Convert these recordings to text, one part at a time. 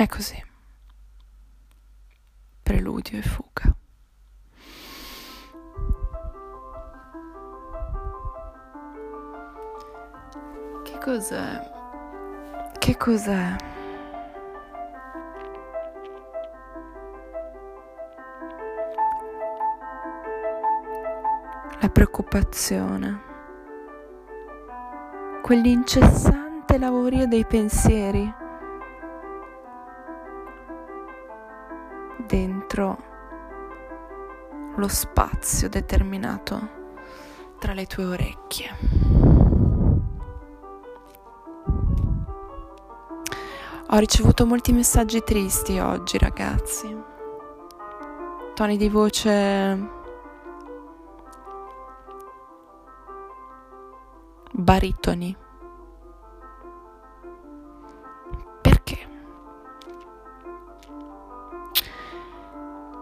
È così. Preludio e fuga. Che cos'è? Che cos'è? La preoccupazione. Quell'incessante lavorio dei pensieri dentro lo spazio determinato tra le tue orecchie. Ho ricevuto molti messaggi tristi oggi, ragazzi. Toni di voce baritoni.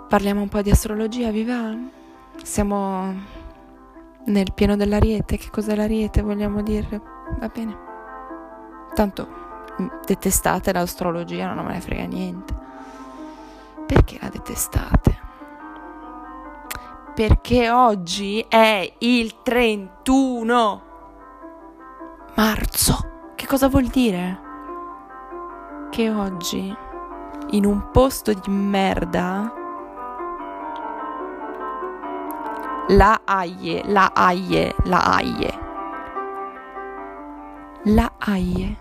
Parliamo un po' di astrologia, viva? Siamo nel pieno dell'ariete. Che cos'è l'ariete? Vogliamo dire? Va bene. Tanto mm, detestate l'astrologia, non me ne frega niente. Perché la detestate? Perché oggi è il 31 marzo. Che cosa vuol dire? Che oggi, in un posto di merda, la Aie, la Aie, la Aie. La Aie.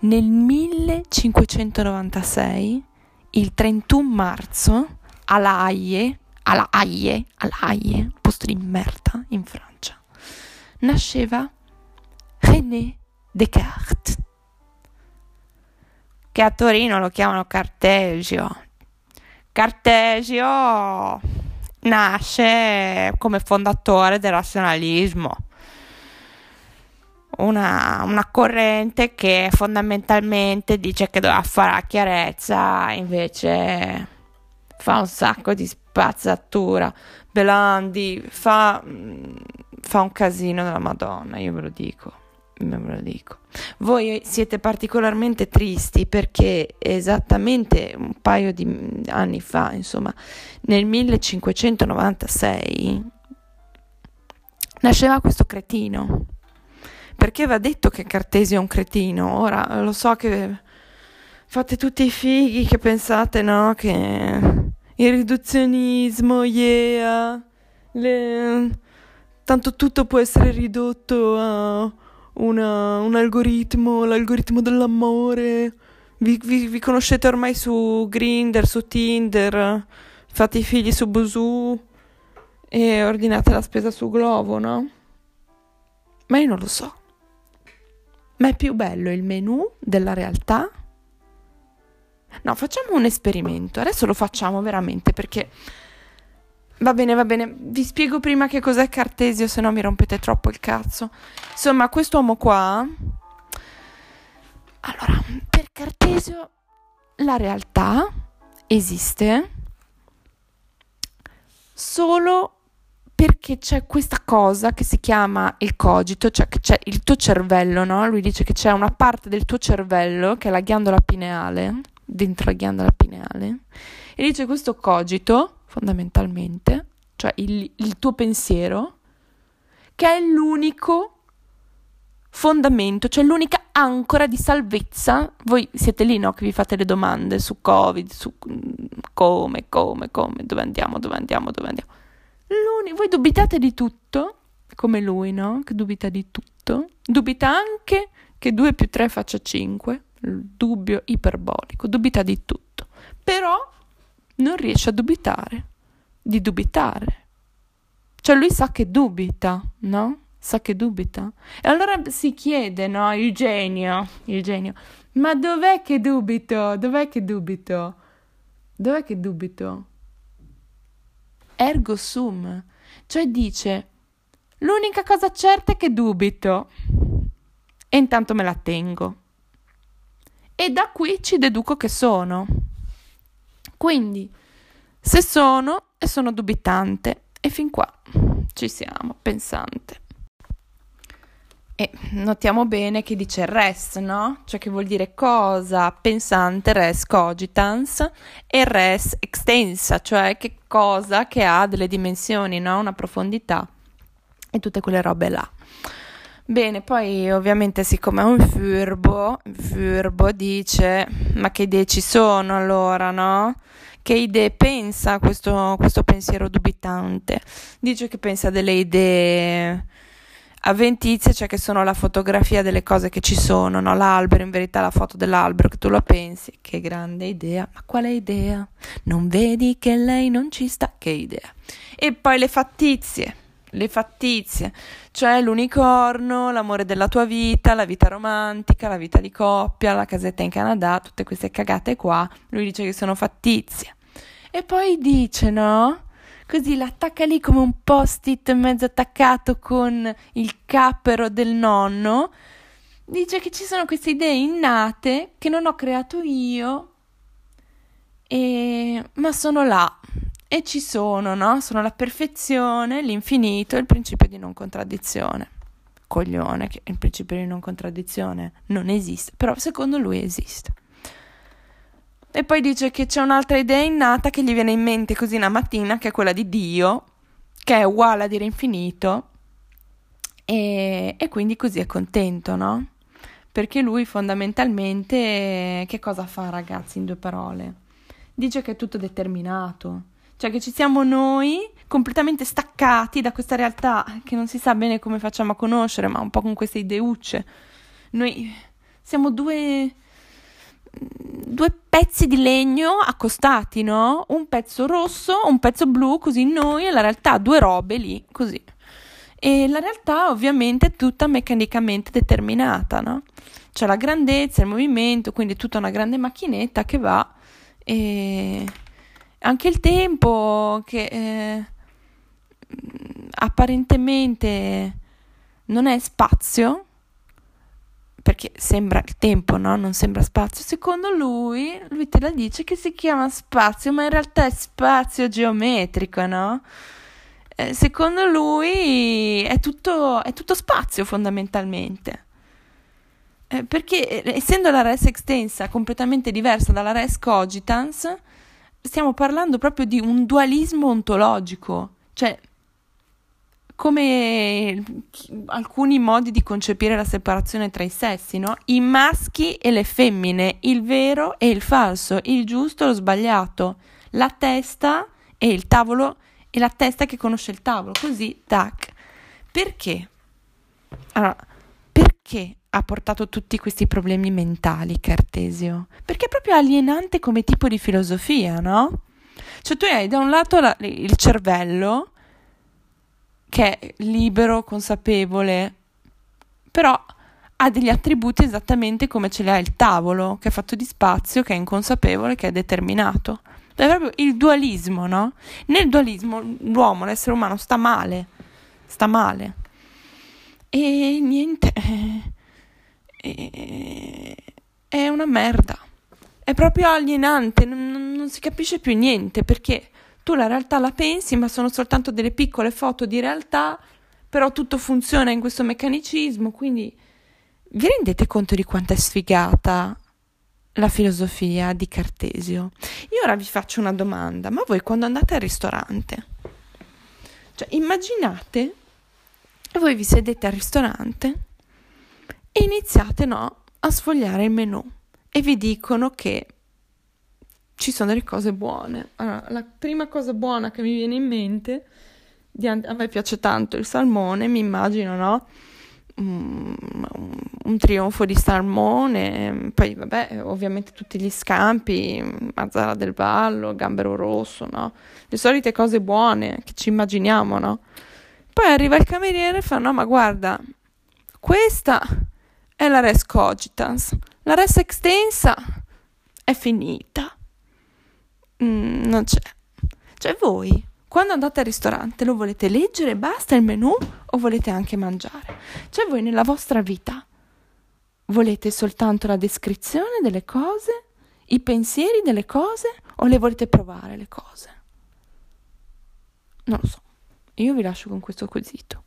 Nel 1596, il 31 marzo, alla Aie, alla Aie, alla Aie, posto di merda in Francia, nasceva René Descartes, che a Torino lo chiamano Cartesio. Cartesio nasce come fondatore del razionalismo, una, una, corrente che fondamentalmente dice che doveva fare la chiarezza, invece fa un sacco di spazzatura. Belandi fa, fa un casino della Madonna, io ve lo dico ve lo dico. Voi siete particolarmente tristi perché esattamente un paio di anni fa, insomma, nel 1596, nasceva questo cretino. Perché va detto che Cartesio è un cretino. Ora lo so che fate tutti i fighi che pensate, no? Che il riduzionismo, yeah, le... tanto tutto può essere ridotto a una, un algoritmo, l'algoritmo dell'amore. Vi, vi, vi, conoscete ormai su Grinder, su Tinder, fate i figli su Busù e ordinate la spesa su Glovo, no? Ma io non lo so. Ma è più bello il menu della realtà? No, facciamo un esperimento. Adesso lo facciamo veramente perché Va bene, va bene. Vi spiego prima che cos'è Cartesio, se no mi rompete troppo il cazzo. Insomma, quest'uomo qua. Allora, per Cartesio la realtà esiste solo perché c'è questa cosa che si chiama il cogito, cioè che c'è il tuo cervello, no? Lui dice che c'è una parte del tuo cervello, che è la ghiandola pineale, dentro la ghiandola pineale, e dice questo cogito fondamentalmente, cioè il, il tuo pensiero, che è l'unico fondamento, cioè l'unica ancora di salvezza. Voi siete lì, no? Che vi fate le domande su Covid, su come, come, come, dove andiamo, dove andiamo, dove andiamo. L'uni- voi dubitate di tutto, come lui, no? Che dubita di tutto. Dubita anche che 2 più 3 faccia 5, il dubbio iperbolico, dubita di tutto. Però non riesce a dubitare, di dubitare. Cioè lui sa che dubita, no? Sa che dubita. E allora si chiede, no? Il genio, il genio, ma dov'è che dubito? Dov'è che dubito? Dov'è che dubito? Ergo sum, cioè dice, l'unica cosa certa è che dubito. E intanto me la tengo. E da qui ci deduco che sono. Quindi, se sono e sono dubitante, e fin qua ci siamo, pensante. E notiamo bene che dice res, no? Cioè che vuol dire cosa pensante, res cogitans, e res extensa, cioè che cosa che ha delle dimensioni, no? Una profondità e tutte quelle robe là. Bene, poi ovviamente siccome è un furbo, furbo dice ma che idee ci sono allora, no? Che idee pensa questo, questo pensiero dubitante? Dice che pensa delle idee avventizie, cioè che sono la fotografia delle cose che ci sono, no? L'albero, in verità la foto dell'albero, che tu lo pensi, che grande idea, ma quale idea? Non vedi che lei non ci sta? Che idea? E poi le fattizie, le fattizie, cioè l'unicorno, l'amore della tua vita, la vita romantica, la vita di coppia, la casetta in Canada, tutte queste cagate qua, lui dice che sono fattizie. E poi dice, no? così l'attacca lì come un post-it mezzo attaccato con il cappero del nonno. Dice che ci sono queste idee innate che non ho creato io, e... ma sono là e ci sono, no? Sono la perfezione, l'infinito e il principio di non contraddizione. Coglione, che il principio di non contraddizione non esiste, però secondo lui esiste. E poi dice che c'è un'altra idea innata che gli viene in mente così una mattina, che è quella di Dio, che è uguale a dire infinito, e, e quindi così è contento, no? Perché lui fondamentalmente che cosa fa, ragazzi, in due parole? Dice che è tutto determinato, cioè che ci siamo noi completamente staccati da questa realtà che non si sa bene come facciamo a conoscere, ma un po' con queste ideucce. Noi siamo due due pezzi di legno accostati, no? Un pezzo rosso, un pezzo blu, così noi e la realtà due robe lì, così. E la realtà ovviamente è tutta meccanicamente determinata, no? C'è la grandezza, il movimento, quindi è tutta una grande macchinetta che va e anche il tempo che eh, apparentemente non è spazio, perché sembra il tempo, no? Non sembra spazio. Secondo lui, lui te la dice che si chiama spazio, ma in realtà è spazio geometrico, no? Eh, secondo lui è tutto, è tutto spazio fondamentalmente. Eh, perché eh, essendo la res extensa completamente diversa dalla res cogitans, stiamo parlando proprio di un dualismo ontologico, cioè come alcuni modi di concepire la separazione tra i sessi, no? I maschi e le femmine, il vero e il falso, il giusto e lo sbagliato, la testa e il tavolo e la testa che conosce il tavolo, così, tac. Perché? Allora, perché ha portato tutti questi problemi mentali Cartesio? Perché è proprio alienante come tipo di filosofia, no? Cioè tu hai da un lato la, il cervello che è libero, consapevole, però ha degli attributi esattamente come ce li ha il tavolo, che è fatto di spazio, che è inconsapevole, che è determinato. È proprio il dualismo, no? Nel dualismo l'uomo, l'essere umano, sta male, sta male. E niente, è, una merda. È proprio alienante, non, non si capisce più niente perché tu la realtà la pensi, ma sono soltanto delle piccole foto di realtà, però tutto funziona in questo meccanicismo, quindi vi rendete conto di quanto è sfigata la filosofia di Cartesio? Io ora vi faccio una domanda, ma voi quando andate al ristorante, cioè immaginate voi vi sedete al ristorante e iniziate no, a sfogliare il menù e vi dicono che ci sono delle cose buone. Allora, la prima cosa buona che mi viene in mente, and- a me piace tanto il salmone, mi immagino, no? Un, un trionfo di salmone, poi vabbè, ovviamente tutti gli scampi, Mazzara del Vallo, Gambero Rosso, no? Le solite cose buone che ci immaginiamo, no? Poi arriva il cameriere e fa, no, ma guarda, questa è la res cogitans, la res extensa è finita mm, non c'è. Cioè voi, quando andate al ristorante, lo volete leggere e basta il menù o volete anche mangiare? Cioè voi nella vostra vita volete soltanto la descrizione delle cose, i pensieri delle cose o le volete provare le cose? Non lo so. Io vi lascio con questo quesito.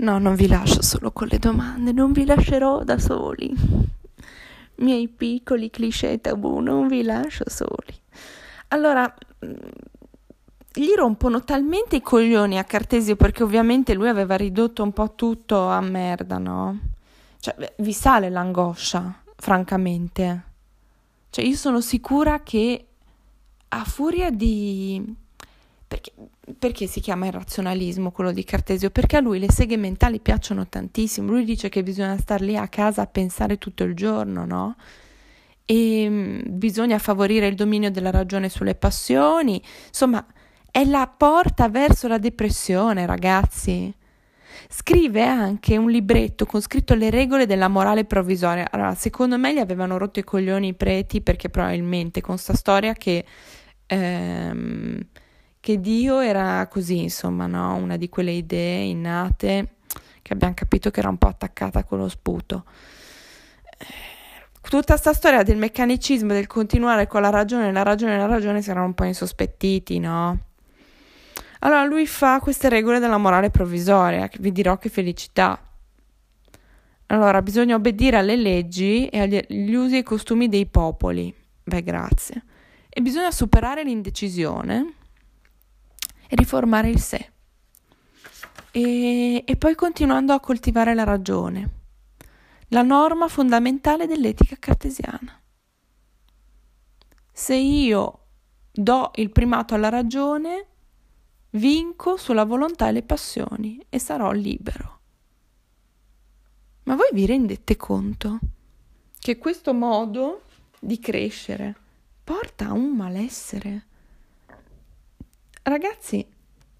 No, non vi lascio solo con le domande, non vi lascerò da soli. Miei piccoli cliché tabù, non vi lascio soli. Allora, mm, gli rompono talmente i coglioni a Cartesio perché ovviamente lui aveva ridotto un po' tutto a merda, no? Cioè, vi sale l'angoscia, francamente. Cioè, io sono sicura che a furia di... Perché, perché si chiama irrazionalismo quello di Cartesio? Perché a lui le seghe mentali piacciono tantissimo. Lui dice che bisogna star lì a casa a pensare tutto il giorno, no? E mm, bisogna favorire il dominio della ragione sulle passioni. Insomma, è la porta verso la depressione, ragazzi. Scrive anche un libretto con scritto le regole della morale provvisoria. Allora, secondo me gli avevano rotto i coglioni i preti perché probabilmente con sta storia che, ehm, che Dio era così, insomma, no? una di quelle idee innate che abbiamo capito che era un po' attaccata con lo sputo. Tutta questa storia del meccanicismo, del continuare con la ragione, la ragione, la ragione si erano un po' insospettiti, no? Allora lui fa queste regole della morale provvisoria, che vi dirò che felicità. Allora, bisogna obbedire alle leggi e agli usi e costumi dei popoli. Beh, grazie. E bisogna superare l'indecisione riformare il sé. E, e poi continuando a coltivare la ragione, la norma fondamentale dell'etica cartesiana. Se io do il primato alla ragione, Vinco sulla volontà e le passioni e sarò libero. Ma voi vi rendete conto che questo modo di crescere porta a un malessere? Ragazzi,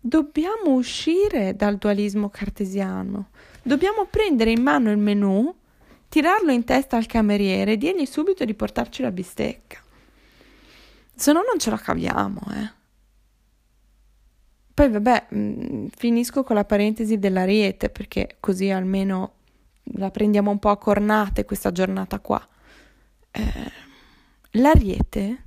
dobbiamo uscire dal dualismo cartesiano, dobbiamo prendere in mano il menù, tirarlo in testa al cameriere e dirgli subito di portarci la bistecca. Se no non ce la caviamo, eh. Poi vabbè, mm, finisco con la parentesi dell'ariete perché così almeno la prendiamo un po' a cornate questa giornata qua. Eh, l'ariete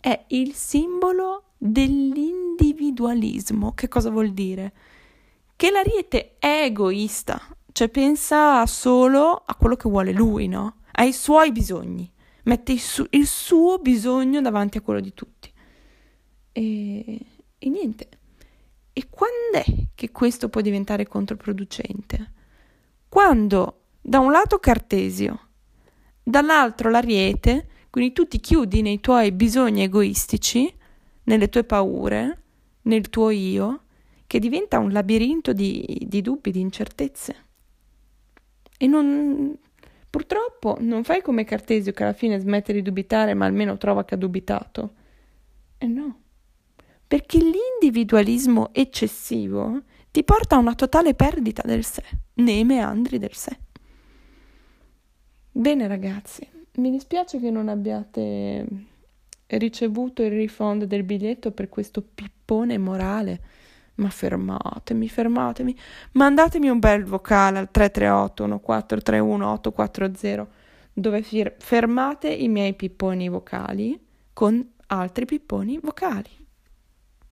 è il simbolo dell'individualismo. Che cosa vuol dire? Che l'ariete è egoista, cioè pensa solo a quello che vuole lui, no? Ai suoi bisogni, mette il, su- il suo bisogno davanti a quello di tutti. E, e niente e quando è che questo può diventare controproducente? Quando da un lato Cartesio, dall'altro l'Ariete, quindi tu ti chiudi nei tuoi bisogni egoistici, nelle tue paure, nel tuo io, che diventa un labirinto di, di dubbi, di incertezze. E non, purtroppo non fai come Cartesio che alla fine smette di dubitare, ma almeno trova che ha dubitato. E no perché l'individualismo eccessivo ti porta a una totale perdita del sé, nei meandri del sé. Bene ragazzi, mi dispiace che non abbiate ricevuto il refund del biglietto per questo pippone morale, ma fermatemi, fermatemi, mandatemi un bel vocale al 338 1431 840 dove fir- fermate i miei pipponi vocali con altri pipponi vocali.